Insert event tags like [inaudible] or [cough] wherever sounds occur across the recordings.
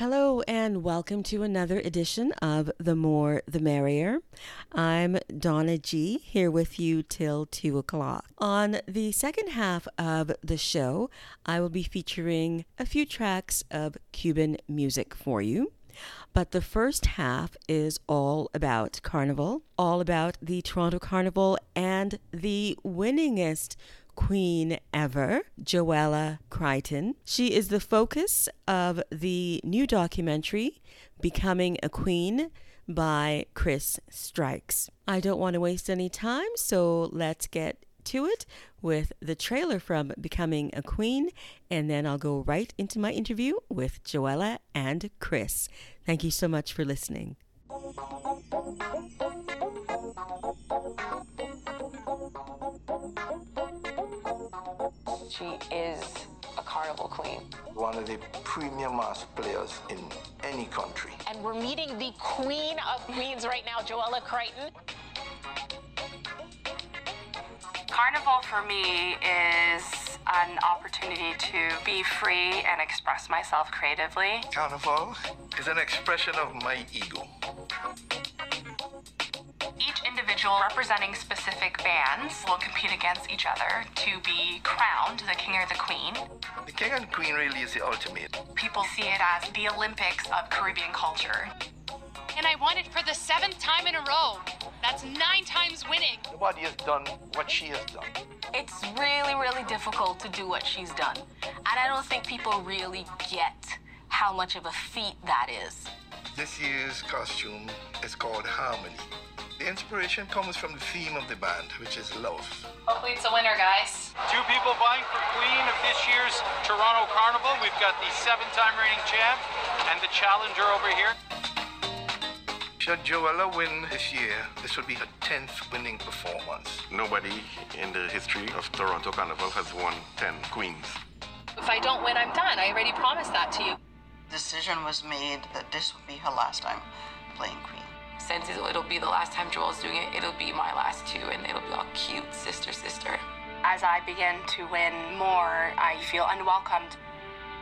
Hello, and welcome to another edition of The More the Merrier. I'm Donna G, here with you till 2 o'clock. On the second half of the show, I will be featuring a few tracks of Cuban music for you. But the first half is all about Carnival, all about the Toronto Carnival and the winningest queen ever, Joella Crichton. She is the focus of the new documentary, Becoming a Queen by Chris Strikes. I don't want to waste any time, so let's get to it with the trailer from Becoming a Queen, and then I'll go right into my interview with Joella and Chris. Thank you so much for listening. She is a carnival queen. One of the premier mass players in any country. And we're meeting the queen of queens right now, Joella Crichton. Carnival for me is an opportunity to be free and express myself creatively. Carnival is an expression of my ego. Individual representing specific bands will compete against each other to be crowned the king or the queen. The king and queen really is the ultimate. People see it as the Olympics of Caribbean culture. And I won it for the seventh time in a row. That's nine times winning. Nobody has done what she has done. It's really, really difficult to do what she's done. And I don't think people really get how much of a feat that is. This year's costume is called Harmony. The inspiration comes from the theme of the band, which is love. Hopefully it's a winner, guys. Two people vying for queen of this year's Toronto Carnival. We've got the seven-time reigning champ and the challenger over here. Should Joella win this year, this will be her 10th winning performance. Nobody in the history of Toronto Carnival has won 10 queens. If I don't win, I'm done. I already promised that to you. Decision was made that this would be her last time playing queen. Since it'll be the last time Joel's doing it, it'll be my last too, and it'll be all cute, sister, sister. As I begin to win more, I feel unwelcomed.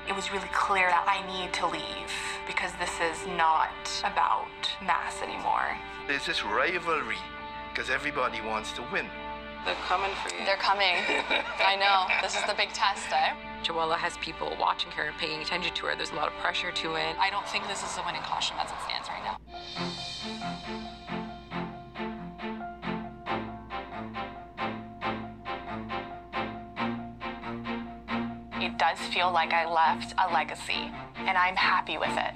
It was really clear that I need to leave because this is not about mass anymore. There's this rivalry because everybody wants to win. They're coming for you. They're coming. [laughs] I know. This is the big test, eh? Joella has people watching her and paying attention to her. There's a lot of pressure to it. I don't think this is a winning costume as it stands right now. It does feel like I left a legacy, and I'm happy with it.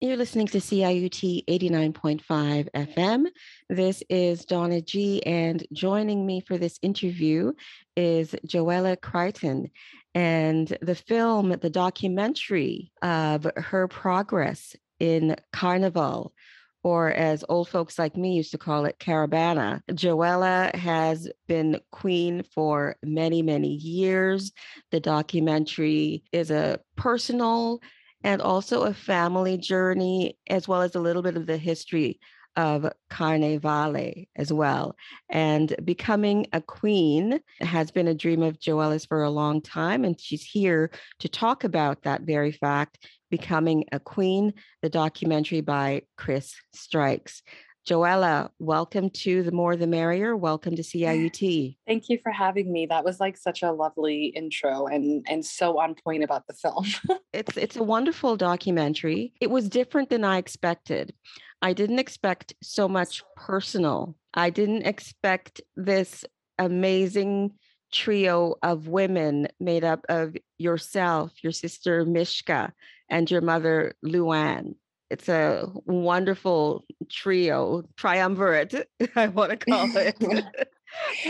You're listening to CIUT 89.5 FM. This is Donna G, and joining me for this interview is Joella Crichton. And the film, the documentary of her progress in Carnival, or as old folks like me used to call it, Caribana. Joella has been queen for many, many years. The documentary is a personal and also a family journey, as well as a little bit of the history of Carnevale as well. And becoming a queen has been a dream of Joella's for a long time. And she's here to talk about that very fact, Becoming a Queen, the documentary by Chris Strikes. Joella, welcome to The More the Merrier. Welcome to [laughs] CIUT. Thank you for having me. That was like such a lovely intro and and so on point about the film. [laughs] it's it's a wonderful documentary. It was different than I expected. I didn't expect so much personal. I didn't expect this amazing trio of women made up of yourself, your sister Mischka, and your mother Lou-Ann. It's a wonderful trio, triumvirate, [laughs] I want to call it, [laughs]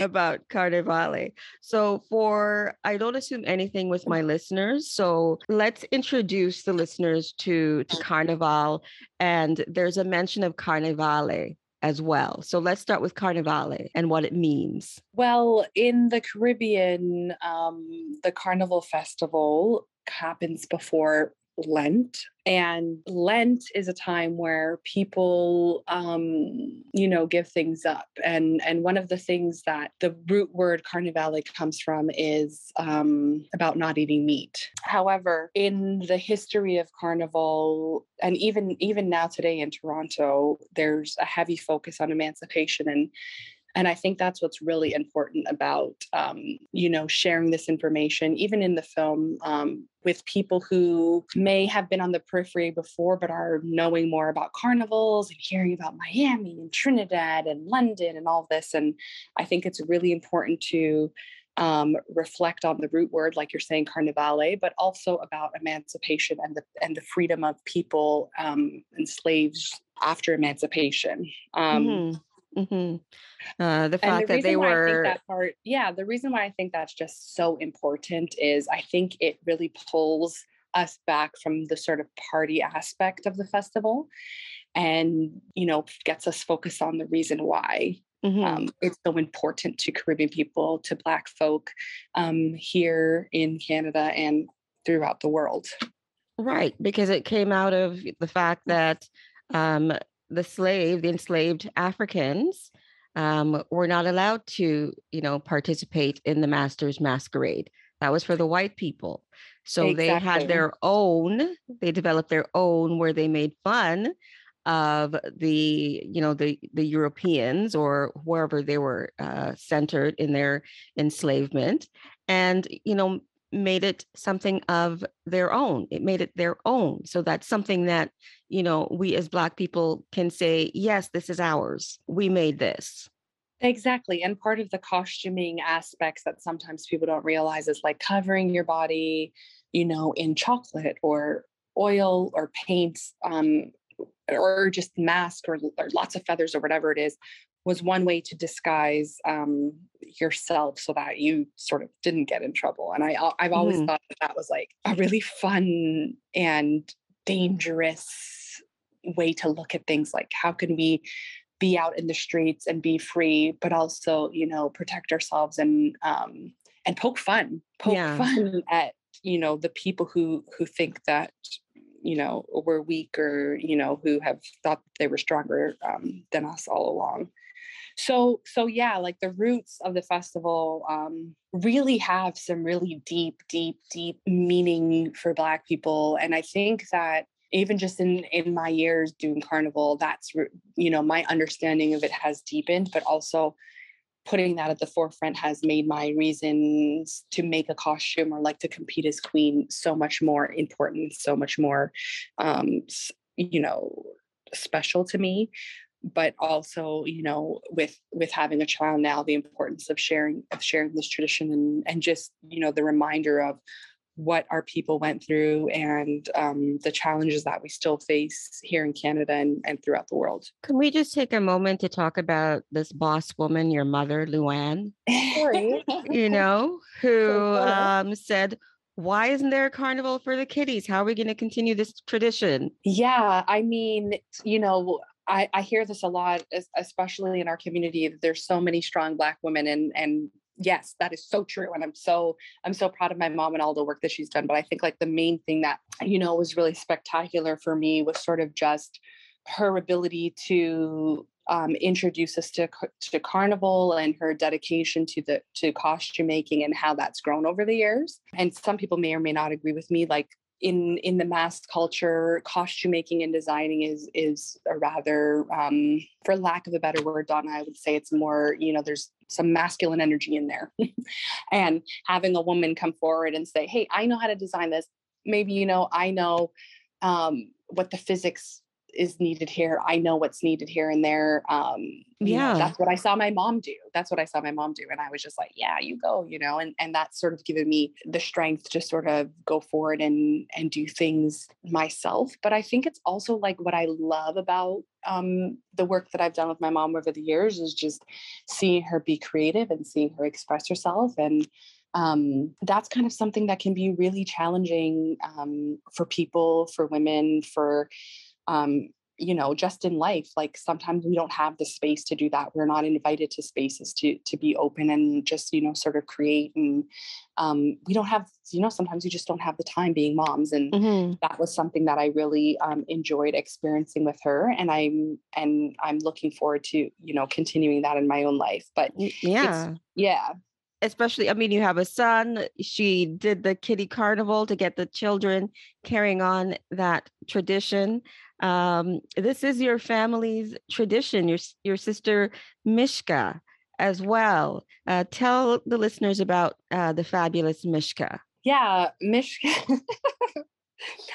about Carnevale. So, for I don't assume anything with my listeners. So, let's introduce the listeners to, to Carnival. And there's a mention of Carnevale as well. So let's start with Carnevale and what it means. Well, in the Caribbean, um, the Carnival Festival happens before Lent. And Lent is a time where people, um, you know, give things up. And and one of the things that the root word carnivale comes from is um, about not eating meat. However, in the history of carnival, and even even now today in Toronto, there's a heavy focus on emancipation and and i think that's what's really important about um, you know sharing this information even in the film um, with people who may have been on the periphery before but are knowing more about carnivals and hearing about miami and trinidad and london and all this and i think it's really important to um, reflect on the root word, like you're saying, carnivale, but also about emancipation and the and the freedom of people um, enslaved after emancipation. Um, mm-hmm. Mm-hmm. Uh, the fact the that they were that part, yeah, the reason why I think that's just so important is I think it really pulls us back from the sort of party aspect of the festival, and you know gets us focused on the reason why Mm-hmm. Um, it's so important to Caribbean people, to Black folk um, here in Canada and throughout the world. Right, because it came out of the fact that um, the slave, the enslaved Africans, um, were not allowed to, you know, participate in the master's masquerade. That was for the white people. So exactly. they had their own, they developed their own where they made fun of the, you know, the the Europeans or wherever they were uh, centered in their enslavement, and you know, made it something of their own. It made it their own. So that's something that, you know, we as Black people can say, yes, this is ours. We made this. Exactly. And part of the costuming aspects that sometimes people don't realize is like covering your body, you know, in chocolate or oil or paint, um, or just mask or, or lots of feathers or whatever it is was one way to disguise um, yourself so that you sort of didn't get in trouble. And I, I've always mm. thought that that was like a really fun and dangerous way to look at things. Like, how can we be out in the streets and be free, but also, you know, protect ourselves and um, and poke fun, poke yeah. fun at you know the people who who think that you know we're weak or you know who have thought they were stronger um, than us all along so so yeah like the roots of the festival um, really have some really deep deep deep meaning for black people and i think that even just in in my years doing carnival that's you know my understanding of it has deepened but also putting that at the forefront has made my reasons to make a costume or like to compete as queen so much more important so much more um you know special to me but also you know with with having a child now the importance of sharing of sharing this tradition and and just you know the reminder of what our people went through and um, the challenges that we still face here in Canada and, and throughout the world. Can we just take a moment to talk about this boss woman, your mother, Lou-Ann? [laughs] you know, [laughs] who um, said, why isn't there a carnival for the kiddies? How are we going to continue this tradition? Yeah, I mean, you know, I, I hear this a lot, especially in our community. There's so many strong Black women, and and yes, that is so true, and I'm so I'm so proud of my mom and all the work that she's done. But I think like the main thing that you know was really spectacular for me was sort of just her ability to um, introduce us to to carnival and her dedication to the to costume making and how that's grown over the years. And some people may or may not agree with me. Like in in the mass culture costume making and designing is is a rather um, for lack of a better word donna i would say it's more you know there's some masculine energy in there. [laughs] And having a woman come forward and say hey i know how to design this. Maybe you know i know um, what the physics is needed here. I know what's needed here and there. Um, yeah, know, that's what I saw my mom do. That's what I saw my mom do, and I was just like, yeah, you go, you know, and and that's sort of given me the strength to sort of go forward and and do things myself. But I think it's also like what I love about um, the work that I've done with my mom over the years is just seeing her be creative and seeing her express herself and um, that's kind of something that can be really challenging um, for people, for women, for um, you know just in life like sometimes we don't have the space to do that. We're not invited to spaces to to be open and just you know sort of create and um, we don't have you know sometimes we just don't have the time being moms and mm-hmm. that was something that i really um, enjoyed experiencing with her and i'm and i'm looking forward to you know continuing that in my own life but yeah. yeah especially i mean you have a son she did the kitty carnival to get the children carrying on that tradition. Um, this is your family's tradition your your sister mischka as well. Uh, tell the listeners about uh, the fabulous mischka. Yeah mischka. [laughs]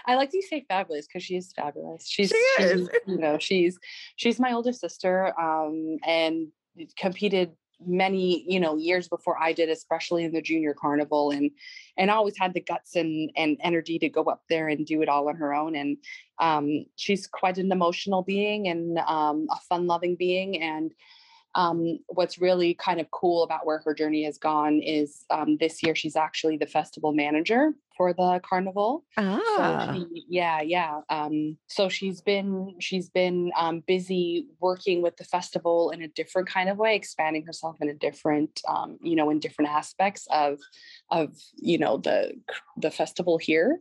I like to say fabulous because she is fabulous. She's, she she's, you know, she's she's my older sister, um, and competed many you know years before i did especially in the junior carnival and and always had the guts and and energy to go up there and do it all on her own and um, she's quite an emotional being and um, a fun loving being and um, what's really kind of cool about where her journey has gone is um, this year she's actually the festival manager for the carnival. Ah. So she, yeah, yeah. Um, so she's been she's been um, busy working with the festival in a different kind of way, expanding herself in a different, um, you know, in different aspects of of you know the the festival here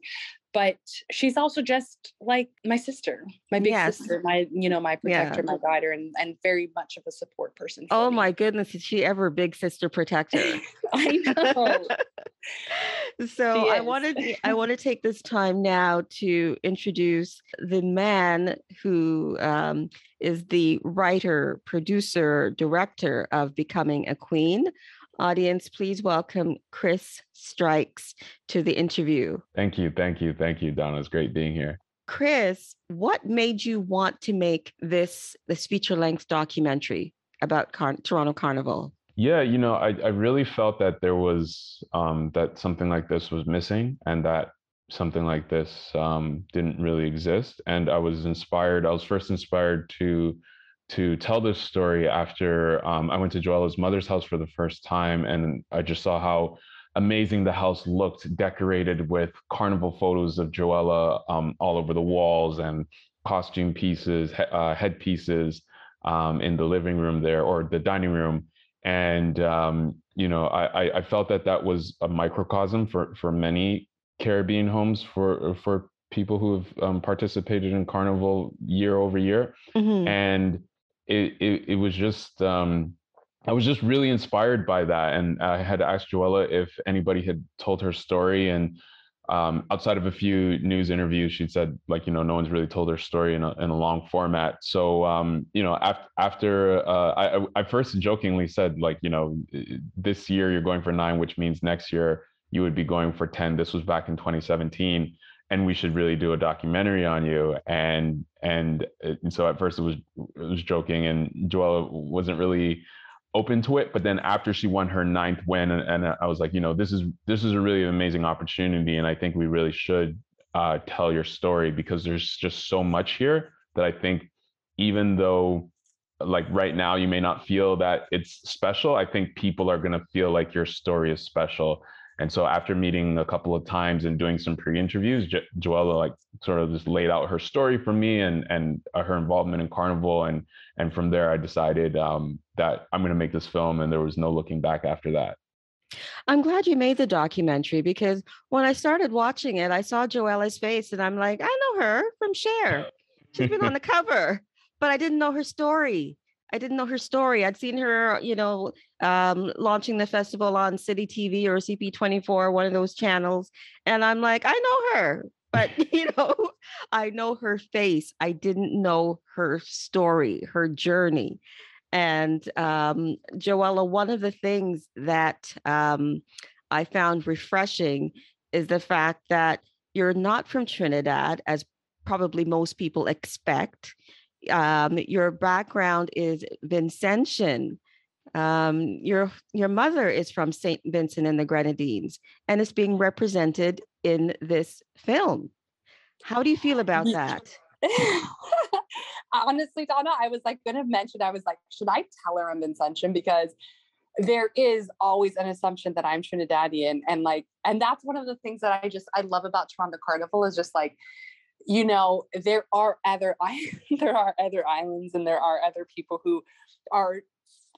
but she's also just like my sister, my big yes. sister, my you know my protector, yeah. my guider, and and very much of a support person. oh me. my goodness, is she ever big sister protector? [laughs] I know. [laughs] so I wanted I [laughs] want to take this time now to introduce the man who um, is the writer, producer, director of Becoming a Queen. Audience, please welcome Chris Strikes to the interview. Thank you. Thank you. Thank you, Donna. It's great being here. Chris, what made you want to make this this feature length documentary about Car- Toronto Carnival? Yeah, you know, I, I really felt that there was um, that something like this was missing, and that something like this um, didn't really exist. And I was inspired. I was first inspired to to tell this story after um, I went to Joella's mother's house for the first time, and I just saw how amazing the house looked, decorated with carnival photos of Joella um, all over the walls and costume pieces, he- uh, headpieces um, in the living room there or the dining room. And um, you know, I, I felt that that was a microcosm for for many Caribbean homes for for people who have um, participated in carnival year over year, mm-hmm. and it, it, it was just um, I was just really inspired by that, and I had asked Joella if anybody had told her story, and um, outside of a few news interviews, she said like you know no one's really told her story in a in a long format. So um, you know after after uh, I I first jokingly said like you know this year you're going for nine, which means next year you would be going for ten. This was back in 2017 and we should really do a documentary on you. And and, and so at first it was it was joking and Joella wasn't really open to it. But then after she won her ninth win and, and I was like you know this is this is a really amazing opportunity. And I think we really should uh, tell your story because there's just so much here that I think even though like right now you may not feel that it's special I think people are going to feel like your story is special and so after meeting a couple of times and doing some pre-interviews, jo- Joella like sort of just laid out her story for me and and uh, her involvement in Carnival, and and from there I decided um, that I'm going to make this film, and there was no looking back after that. I'm glad you made the documentary because when I started watching it, I saw Joella's face, and I'm like, I know her from Share. She's been on the [laughs] cover, but I didn't know her story. I didn't know her story. I'd seen her, you know, um, launching the festival on City TV or CP24, one of those channels. And I'm like, I know her, but, [laughs] you know, I know her face. I didn't know her story, her journey. And um, Joella, one of the things that um, I found refreshing is the fact that you're not from Trinidad, as probably most people expect um, your background is Vincentian. Um, your your mother is from Saint Vincent and the Grenadines, and is being represented in this film. How do you feel about that? [laughs] Honestly, Donna, I was like going to mention. I was like, should I tell her I'm Vincentian because there is always an assumption that I'm Trinidadian, and like, and that's one of the things that I just I love about Toronto Carnival is just like you know, there are other [laughs] there are other islands and there are other people who are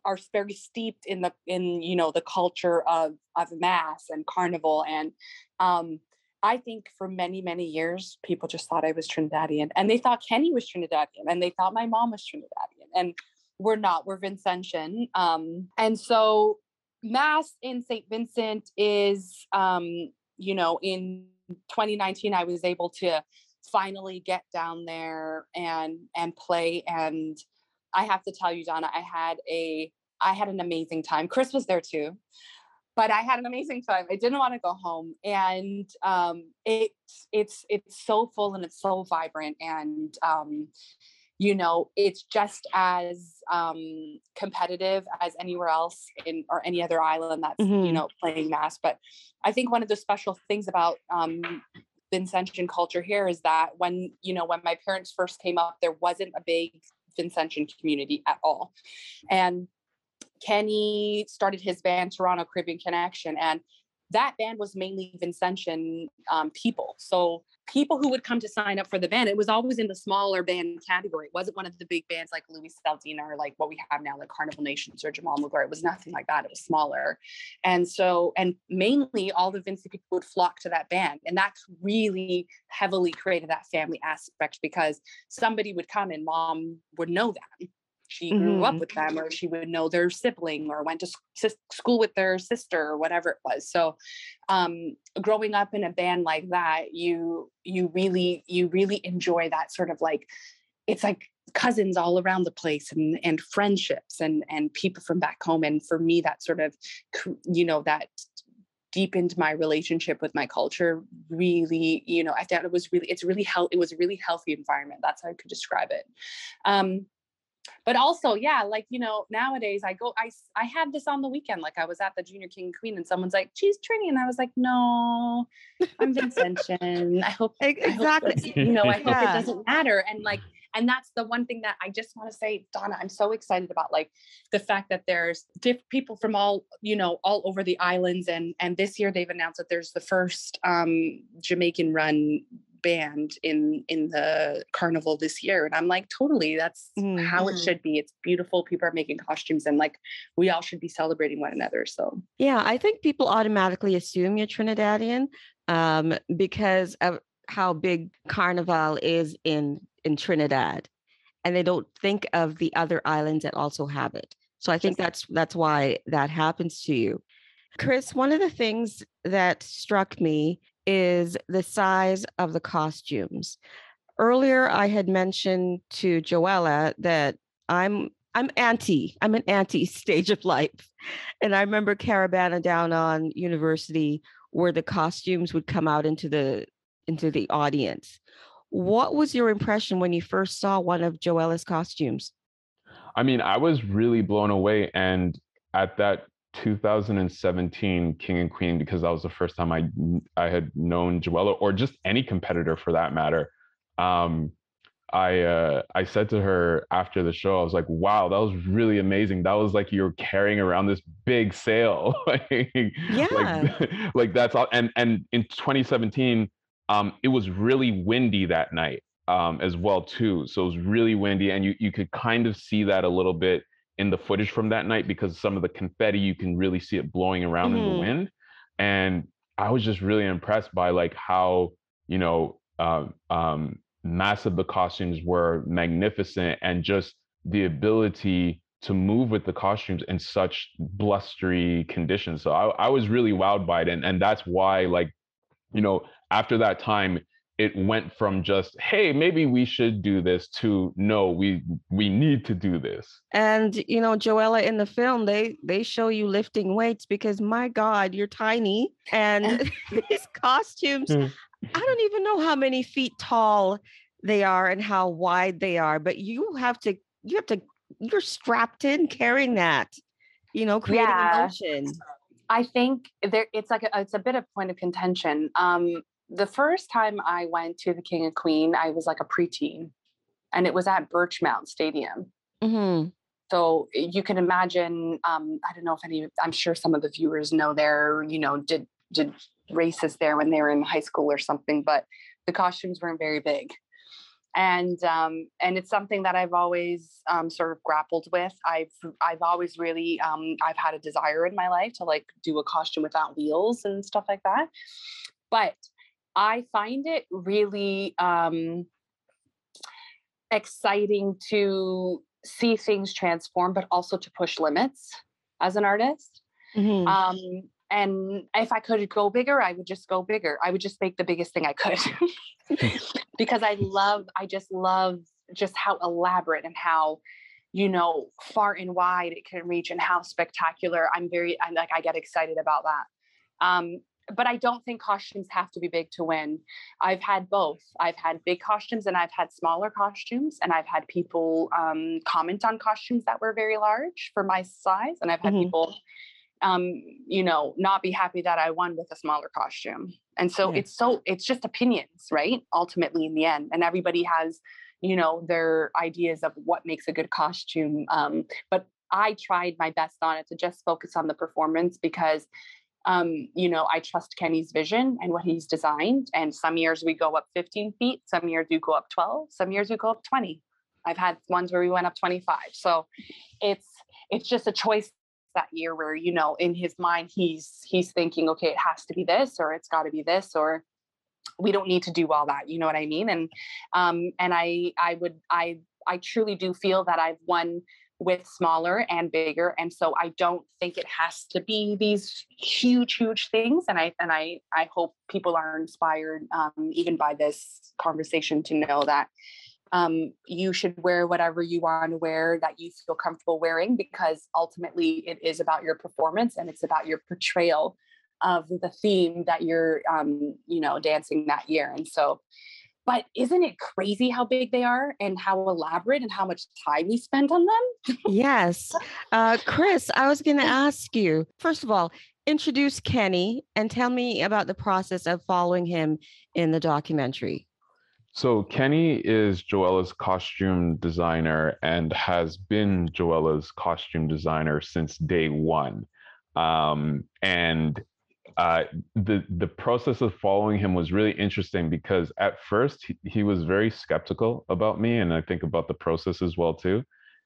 are very steeped in the in you know the culture of of mass and carnival and um I think for many, many years, people just thought I was Trinidadian and they thought Kenny was Trinidadian and they thought my mom was Trinidadian. And we're not, we're Vincentian. Um, and so Mass in St. Vincent is, um, you know, in 2019, I was able to finally get down there and and play and i have to tell you donna i had a i had an amazing time chris was there too but i had an amazing time i didn't want to go home and um it it's it's so full and it's so vibrant and um you know it's just as um competitive as anywhere else in or any other island that's mm-hmm. you know playing mass but i think one of the special things about um Vincentian culture here is that when, you know, when my parents first came up, there wasn't a big Vincentian community at all. And Kenny started his band Toronto Caribbean Connection, and that band was mainly Vincentian um, people. So people who would come to sign up for the band, it was always in the smaller band category. It wasn't one of the big bands like Louis Saldenah or like what we have now, like Carnival Nations or Jamal Magloire. It was nothing like that. It was smaller. And so, and mainly all the Vincy people would flock to that band. And that's really heavily created that family aspect because somebody would come and mom would know them she grew mm-hmm. up with them or she would know their sibling or went to school with their sister or whatever it was. So um, growing up in a band like that you you really you really enjoy that sort of like it's like cousins all around the place and and friendships and and people from back home. And for me that sort of you know that deepened my relationship with my culture really you know i thought it was really it's really healthy it was a really healthy environment. That's how i could describe it. Um but also yeah like you know nowadays i go i i had this on the weekend like i was at the junior king queen and someone's like she's trini and i was like no i'm vincentian i hope exactly I hope you know i hope yeah. it doesn't matter. And like and that's the one thing that i just want to say donna i'm so excited about like the fact that there's diff- people from all you know all over the islands and and this year they've announced that there's the first um jamaican run band in in the carnival this year and i'm like totally that's mm-hmm. how it mm-hmm. should be it's beautiful people are making costumes and like we all should be celebrating one another so yeah i think people automatically assume you're trinidadian um, because of how big carnival is in in trinidad and they don't think of the other islands that also have it so i think that's that's why that happens to you chris one of the things that struck me is the size of the costumes. Earlier, I had mentioned to Joella that I'm I'm anti. I'm an anti [laughs] stage of life, and I remember Caribana down on University where the costumes would come out into the into the audience. What was your impression when you first saw one of Joella's costumes? I mean, I was really blown away, and at that 2017 King and Queen because that was the first time I I had known Joella or just any competitor for that matter. Um, I uh, I said to her after the show, I was like, "Wow, that was really amazing. That was like you're carrying around this big sail, [laughs] like, yeah, like, [laughs] like that's all." And and in 2017, um, it was really windy that night um, as well too. So it was really windy, and you you could kind of see that a little bit in the footage from that night because some of the confetti you can really see it blowing around mm-hmm. in the mm-hmm. wind and i was just really impressed by like how you know uh, um, massive the costumes were magnificent and just the ability to move with the costumes in such blustery conditions so i, I was really wowed by it and, and that's why like you know after that time it went from just hey maybe we should do this to no we we need to do this and you know joella in the film they they show you lifting weights because my god you're tiny and [laughs] [laughs] these costumes hmm. i don't even know how many feet tall they are and how wide they are but you have to you have to you're strapped in carrying that you know creating yeah. emotion I think there it's like a, it's a bit of point of contention. Um, the first time I went to the King and Queen, I was like a preteen, and it was at Birchmount Stadium. Mm-hmm. So you can imagine. Um, I don't know if any. I'm sure some of the viewers know there. You know, did did races there when they were in high school or something. But the costumes weren't very big and um, and it's something that I've always um, sort of grappled with. I've I've always really um, I've had a desire in my life to like do a costume without wheels and stuff like that, but I find it really um, exciting to see things transform, but also to push limits as an artist. Mm-hmm. Um, and if I could go bigger, I would just go bigger. I would just make the biggest thing I could [laughs] [laughs] because I love, I just love just how elaborate and how, you know, far and wide it can reach and how spectacular. I'm very, I'm like, I get excited about that. Um, but I don't think costumes have to be big to win. I've had both. I've had big costumes and I've had smaller costumes, and I've had people um, comment on costumes that were very large for my size, and I've had mm-hmm. people um, you know, not be happy that I won with a smaller costume. And so yeah. it's so it's just opinions, right? Ultimately in the end. And everybody has, you know, their ideas of what makes a good costume. Um, but I tried my best on it to just focus on the performance because um, you know, I trust Kenny's vision and what he's designed. And some years we go up 15 feet, some years we go up 12, some years we go up 20. I've had ones where we went up 25. So it's it's just a choice that year where you know in his mind he's he's thinking okay it has to be this or it's got to be this or we don't need to do all that you know what i mean and um and i i would i i truly do feel that i've won with smaller and bigger and so i don't think it has to be these huge huge things and i and i i hope people are inspired um, even by this conversation to know that um, you should wear whatever you want to wear that you feel comfortable wearing because ultimately it is about your performance and it's about your portrayal of the theme that you're um, you know dancing that year and so but isn't it crazy how big they are and how elaborate and how much time we spend on them? Yes. Uh, chris i was going [laughs] to ask you first of all introduce kenny and tell me about the process of following him in the documentary. So Kenny is Joella's costume designer and has been Joella's costume designer since day one. Um, and uh, the the process of following him was really interesting because at first he, he, was very skeptical about me, and I think about the process as well too.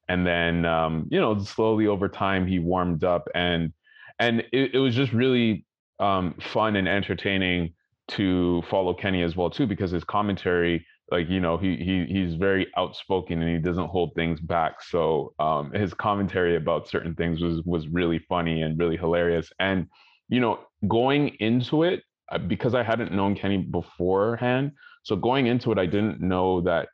And then um, you know, slowly over time, he warmed up, and and it, it was just really um, fun and entertaining to follow Kenny as well too, because his commentary, like you know, he he he's very outspoken and he doesn't hold things back. So um, his commentary about certain things was was really funny and really hilarious. And you know, going into it uh, because I hadn't known Kenny beforehand, so going into it, I didn't know that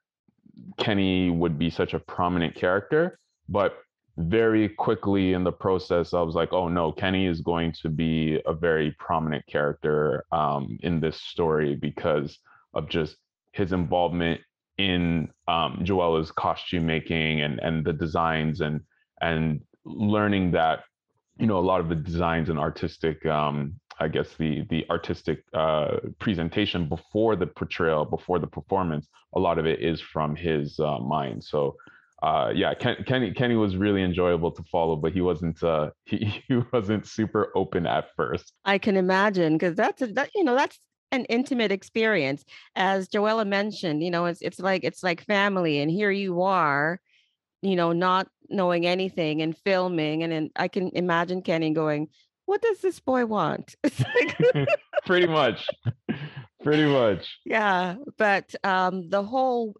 Kenny would be such a prominent character, but very quickly in the process, I was like, oh no, Kenny is going to be a very prominent character um, in this story because of just his involvement in um, Joella's costume making and and the designs and and learning that you know a lot of the designs and artistic um, I guess the the artistic uh, presentation before the portrayal, before the performance, a lot of it is from his uh, mind. So uh, yeah, Ken, Kenny Kenny was really enjoyable to follow, but he wasn't uh, [laughs] he, he wasn't super open at first. I can imagine because that's a, that you know that's an intimate experience, as Joella mentioned. You know, it's it's like it's like family, and here you are, you know, not knowing anything and filming, and then I can imagine Kenny going, "What does this boy want?" [laughs] Like... [laughs] Pretty much. [laughs] Pretty much. Yeah, but um, the whole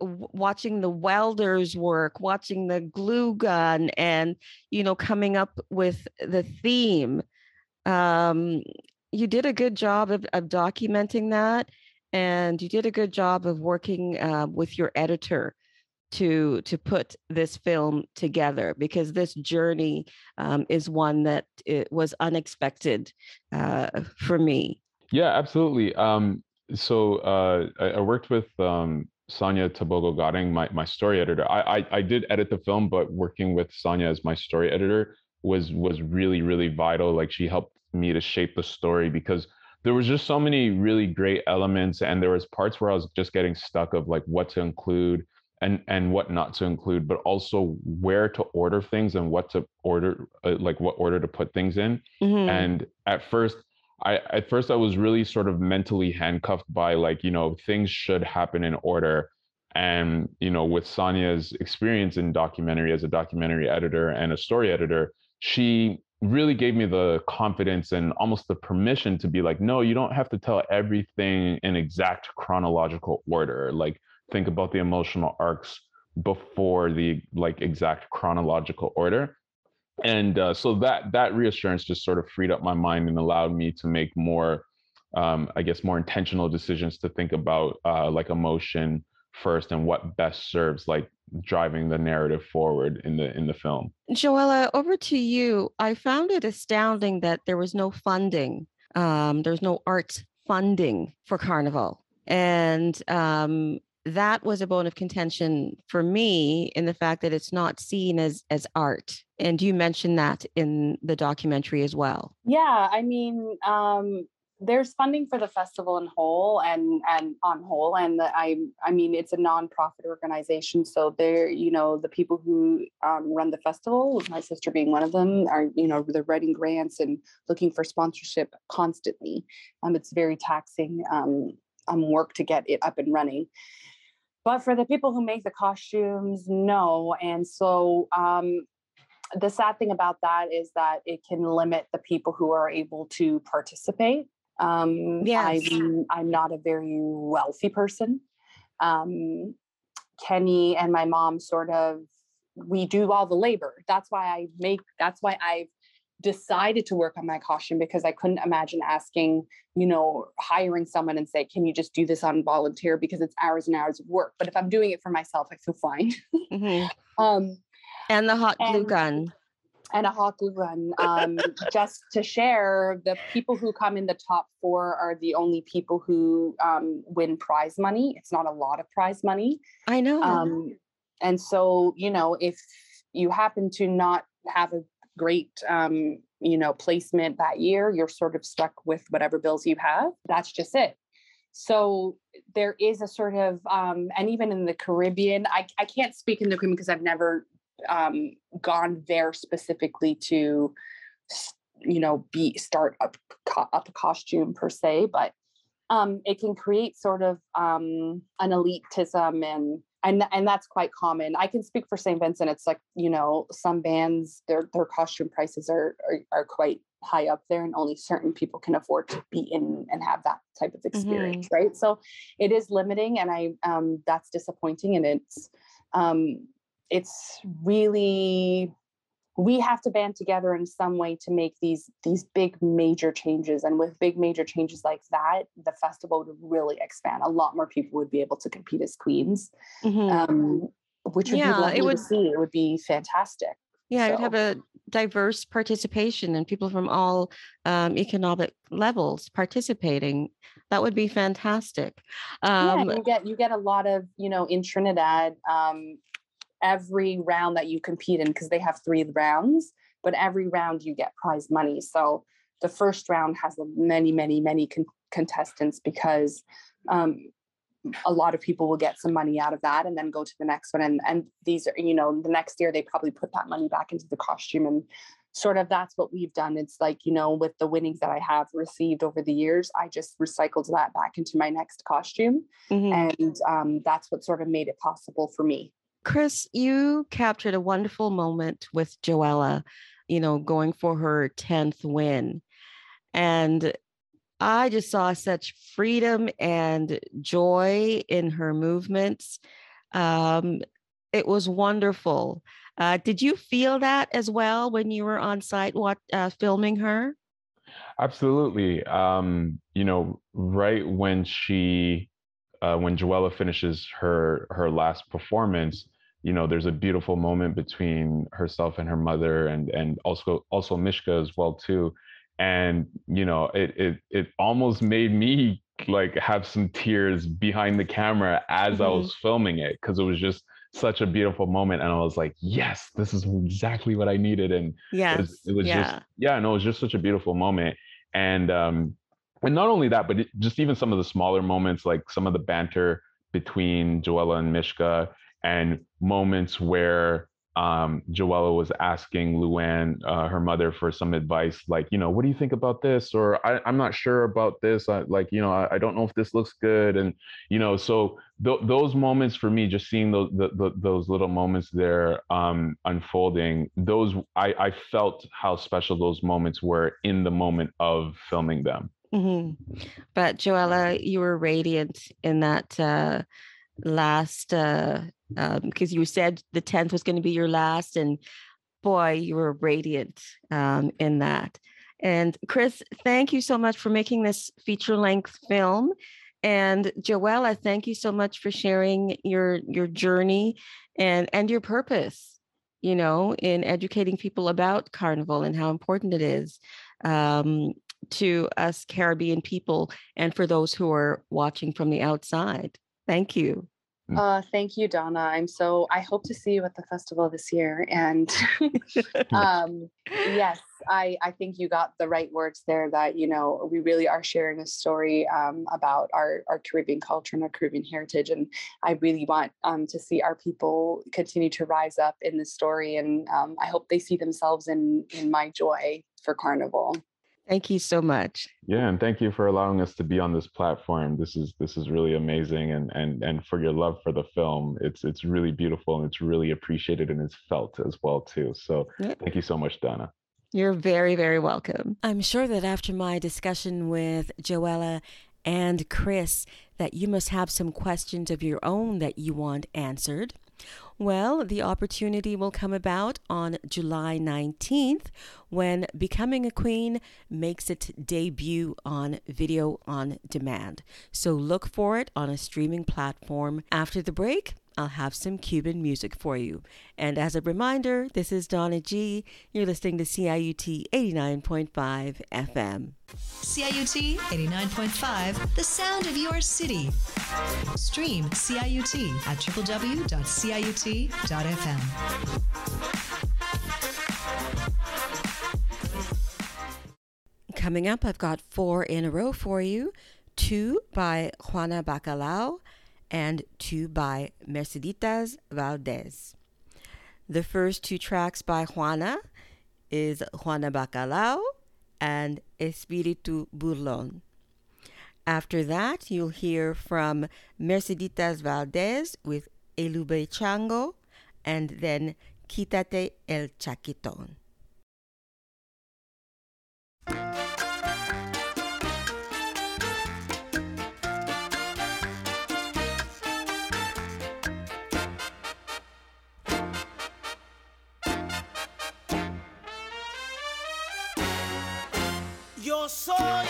watching the welders work, watching the glue gun, and you know, coming up with the theme. Um, you did a good job of, of documenting that, and you did a good job of working uh, with your editor to to put this film together because this journey um, is one that it was unexpected uh, for me. Yeah, absolutely. Um, so uh, I, I, worked with um, Sonia Tabogo Garing, my, my story editor. I, I, I did edit the film, but working with Sonia as my story editor was was really really vital. Like she helped me to shape the story because there was just so many really great elements, and there was parts where I was just getting stuck of like what to include and and what not to include, but also where to order things and what to order, uh, like what order to put things in. Mm-hmm. And at first, I at first I was really sort of mentally handcuffed by like, you know, things should happen in order. And, you know, with Sonia's experience in documentary as a documentary editor and a story editor, she really gave me the confidence and almost the permission to be like, no, you don't have to tell everything in exact chronological order. Like think about the emotional arcs before the like exact chronological order. And uh, so that that reassurance just sort of freed up my mind and allowed me to make more um, i guess more intentional decisions to think about uh, like emotion first and what best serves like driving the narrative forward in the in the film. Joella over to you. I found it astounding that there was no funding um, there's no arts funding for carnival. And um, that was a bone of contention for me in the fact that it's not seen as as art and you mentioned that in the documentary as well. Yeah i mean um there's funding for the festival in whole and and on whole and the, i i mean it's a nonprofit organization so they're you know the people who um, run the festival my sister being one of them are you know they're writing grants and looking for sponsorship constantly. Um, it's very taxing um, um, work to get it up and running but for the people who make the costumes no. And so um, the sad thing about that is that it can limit the people who are able to participate. Um, yes. I'm, I'm not a very wealthy person. Um, kenny and my mom sort of we do all the labor. That's why i make that's why i've decided to work on my costume because I couldn't imagine asking, you know, hiring someone and say, can you just do this on volunteer because it's hours and hours of work. But if I'm doing it for myself, I feel fine. Mm-hmm. [laughs] um, and the hot glue gun. And a hot glue gun. Um, just to share, the people who come in the top four are the only people who um, win prize money. It's not a lot of prize money. I know. Um, and so, you know, if you happen to not have a great um, you know placement that year you're sort of stuck with whatever bills you have that's just it. So there is a sort of um, and even in the caribbean i, I can't speak in the caribbean because i've never um, gone there specifically to you know be start up, up a costume per se but um, it can create sort of um, an elitism and and and that's quite common. I can speak for St. Vincent. It's like you know some bands their their costume prices are, are, are quite high up there, and only certain people can afford to be in and have that type of experience, mm-hmm. right? So it is limiting, and I um, that's disappointing, and it's um, it's really we have to band together in some way to make these these big major changes and with big major changes like that the festival would really expand a lot more people would be able to compete as queens mm-hmm. um, which would yeah, be it would see it would be fantastic yeah so. it would have a diverse participation and people from all um, economic levels participating that would be fantastic um, yeah, you get you get a lot of you know in trinidad um, every round that you compete in because they have three rounds, but every round you get prize money. So the first round has many, many, many con- contestants because um, a lot of people will get some money out of that and then go to the next one. And and these are, you know, the next year they probably put that money back into the costume and sort of that's what we've done. It's like, you know, with the winnings that I have received over the years, I just recycled that back into my next costume. Mm-hmm. And um, that's what sort of made it possible for me. Chris, you captured a wonderful moment with Joella, you know, going for her 10th win. And I just saw such freedom and joy in her movements. Um, it was wonderful. Uh, did you feel that as well when you were on site what, uh, filming her? Absolutely. Um, you know, right when she uh, when Joella finishes her her last performance, you know, there's a beautiful moment between herself and her mother, and and also also Mischka as well too, and you know, it it it almost made me like have some tears behind the camera as mm-hmm. I was filming it because it was just such a beautiful moment and i was like yes this is exactly what i needed and yes, it was, it was yeah. just yeah no it was just such a beautiful moment and um and not only that, but it, just even some of the smaller moments, like some of the banter between Joella and Mischka, and moments where um, Joella was asking Lou-Ann, uh, her mother, for some advice, like, you know, what do you think about this? Or I, am not sure about this. I, like, you know, I, I, don't know if this looks good. And, you know, so th- those moments for me, just seeing those the, the, those little moments there um, unfolding, those I, I felt how special those moments were in the moment of filming them. Mm-hmm. But Joella, you were radiant in that uh, last uh, because um, you said the 10th was going to be your last and boy you were radiant um, in that. And chris thank you so much for making this feature length film. And joella thank you so much for sharing your your journey and and your purpose you know in educating people about carnival and how important it is um, to us caribbean people and for those who are watching from the outside. Thank you. Uh, thank you, Donna. I'm so, I hope to see you at the festival this year. And [laughs] [laughs] um, yes, I, I think you got the right words there that, you know, we really are sharing a story um, about our, our Caribbean culture and our Caribbean heritage. And I really want um, to see our people continue to rise up in this story. And um, I hope they see themselves in, in my joy for Carnival. Thank you so much. Yeah, and thank you for allowing us to be on this platform. This is this is really amazing, and and and for your love for the film. It's it's really beautiful and it's really appreciated and it's felt as well too. So thank you so much, Donna. You're very very welcome. I'm sure that after my discussion with Joella and Chris, that you must have some questions of your own that you want answered. Well, the opportunity will come about on July 19th when Becoming a Queen makes its debut on video on demand. So look for it on a streaming platform. After the break, I'll have some Cuban music for you. And as a reminder, this is Donna G. You're listening to CIUT 89.5 FM. CIUT 89.5, the sound of your city. Stream CIUT at www.ciut.fm. Coming up, I've got four in a row for you two by Juana Bacallao and two by Merceditas Valdes. The first two tracks by Juana is Juana Bacallao and Espíritu Burlón. After that, you'll hear from Merceditas Valdes with Elube Chango and then Quítate el Chaquetón. sonho.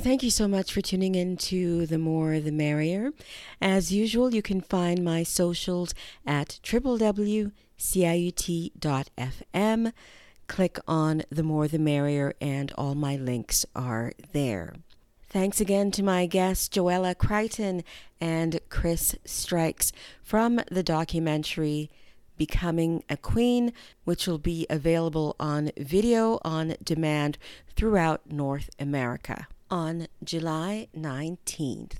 Thank you so much for tuning in to The More the Merrier. As usual, you can find my socials at www.ciut.fm. Click on The More the Merrier, and all my links are there. Thanks again to my guests, Joella Crichton and Chris Strikes, from the documentary Becoming a Queen, which will be available on video on demand throughout North America on July 19th.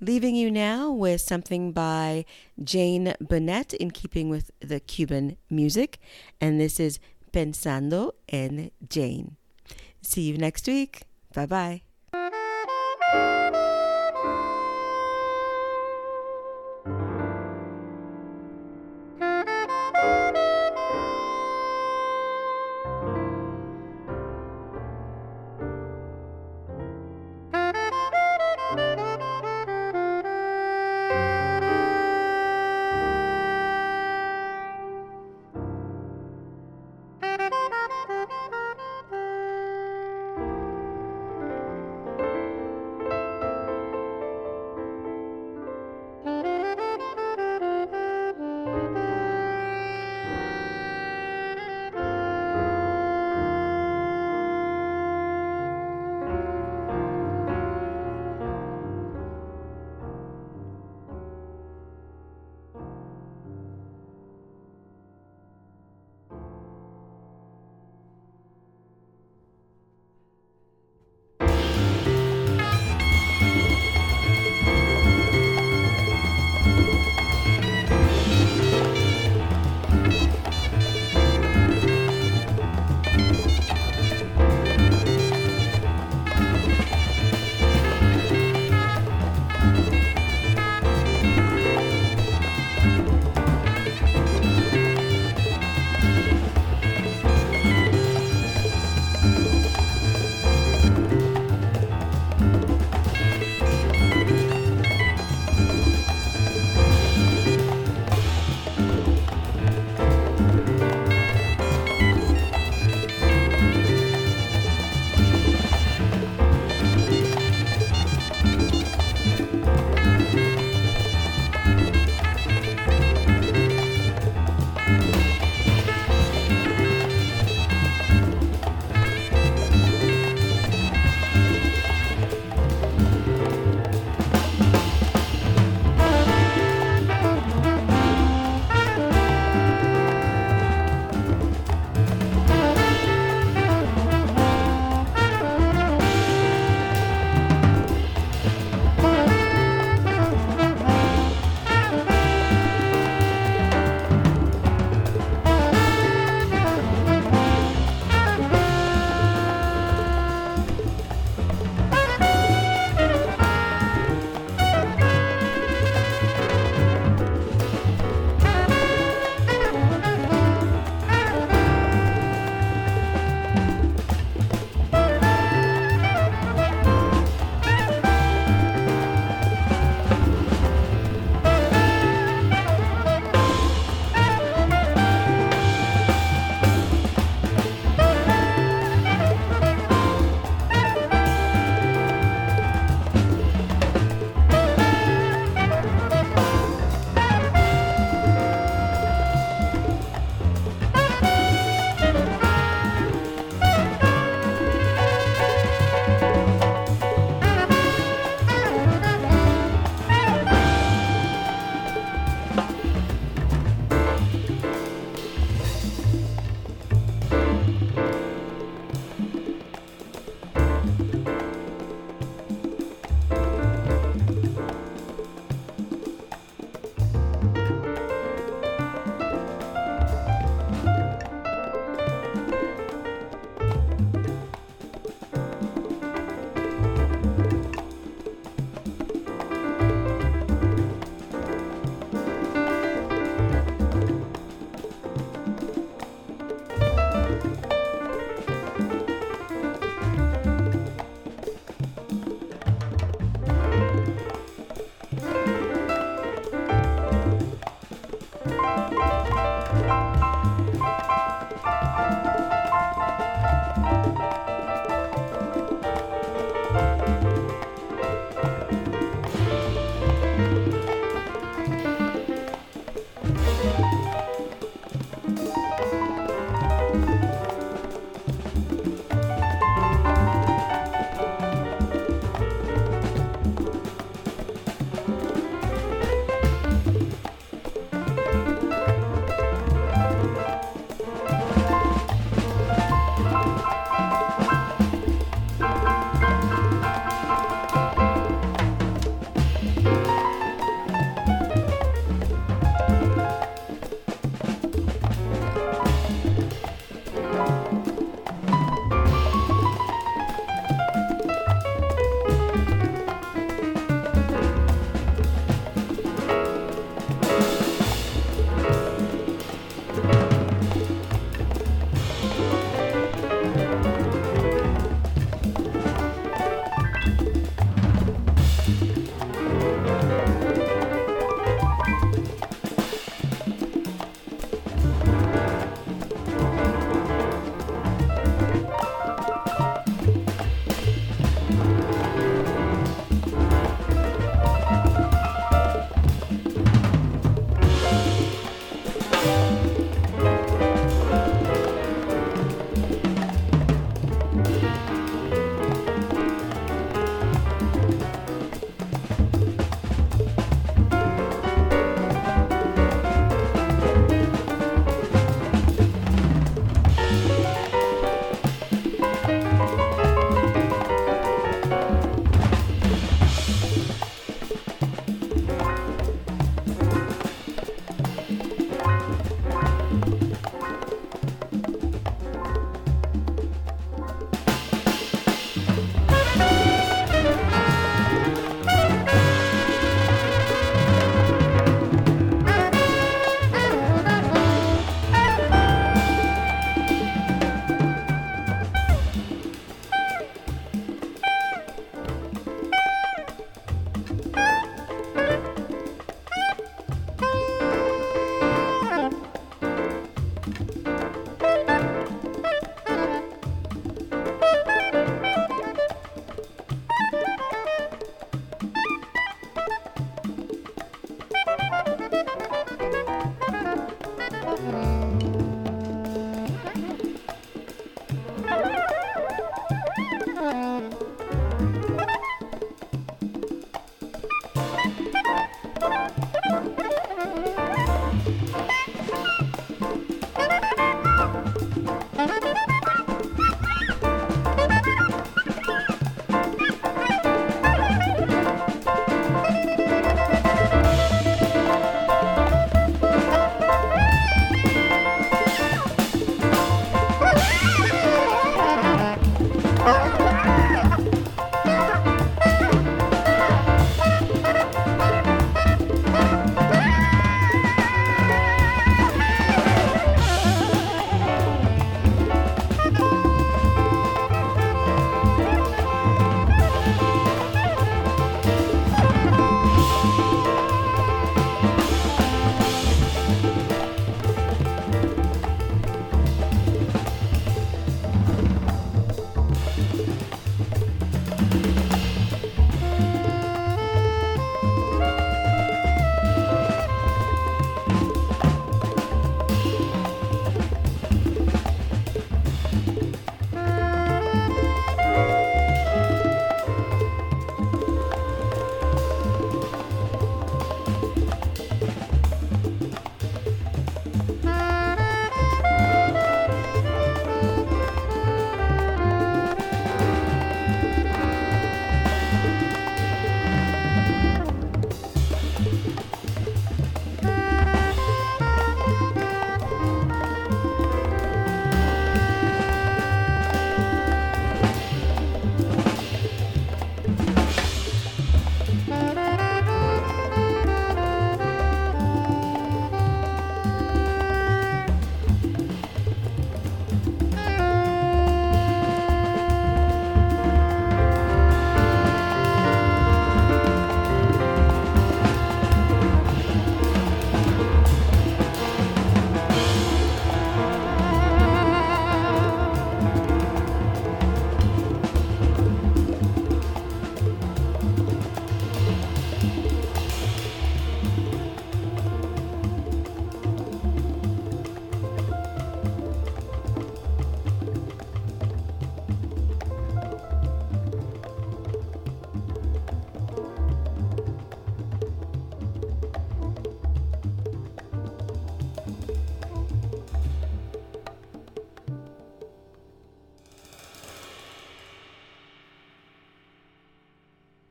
Leaving you now with something by Jane Bunnett in keeping with the Cuban music, and this is Pensando en Jane. See you next week. Bye bye.